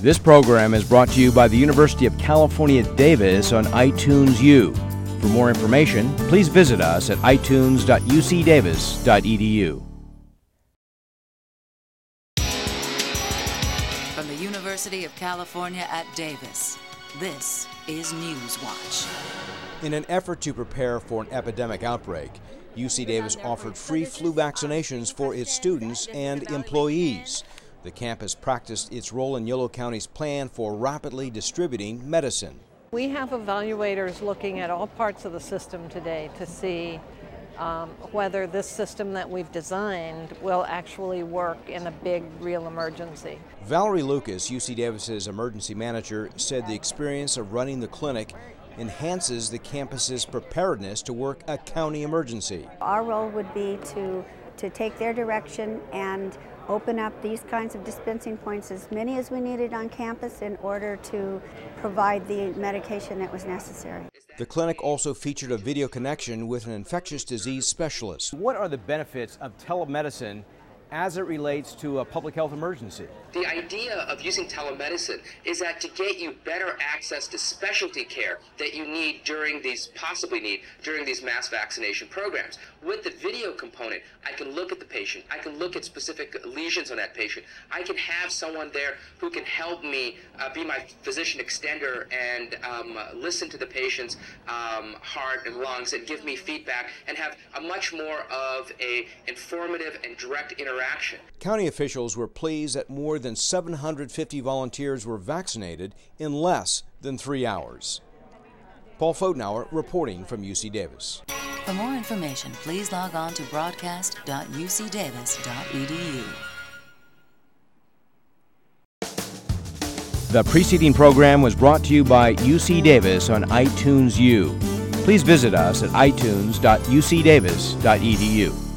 This program is brought to you by the University of California, Davis on iTunes U. For more information, please visit us at itunes.ucdavis.edu. From the University of California at Davis, this is Newswatch. In an effort to prepare for an epidemic outbreak, UC Davis offered free flu vaccinations for its students and employees. The campus practiced its role in Yolo County's plan for rapidly distributing medicine. We have evaluators looking at all parts of the system today to see um, whether this system that we've designed will actually work in a big, real emergency. Valerie Lucas, UC Davis's emergency manager, said the experience of running the clinic enhances the campus's preparedness to work a county emergency. Our role would be to, to take their direction and open up these kinds of dispensing points, as many as we needed on campus, in order to provide the medication that was necessary. The clinic also featured a video connection with an infectious disease specialist. What are the benefits of telemedicine as it relates to a public health emergency? The idea of using telemedicine is that to get you better access to specialty care that you need during these, possibly need during these mass vaccination programs. With the video component, I can look at the patient, I can look at specific lesions on that patient, I can have someone there who can help me uh, be my physician extender and um, listen to the patient's um, heart and lungs and give me feedback and have a much more of a informative and direct interaction. County officials were pleased that more than 750 volunteers were vaccinated in less than three hours. Paul Fodenauer reporting from UC Davis. For more information, please log on to broadcast.ucdavis.edu. The preceding program was brought to you by UC Davis on iTunes U. Please visit us at itunes.ucdavis.edu.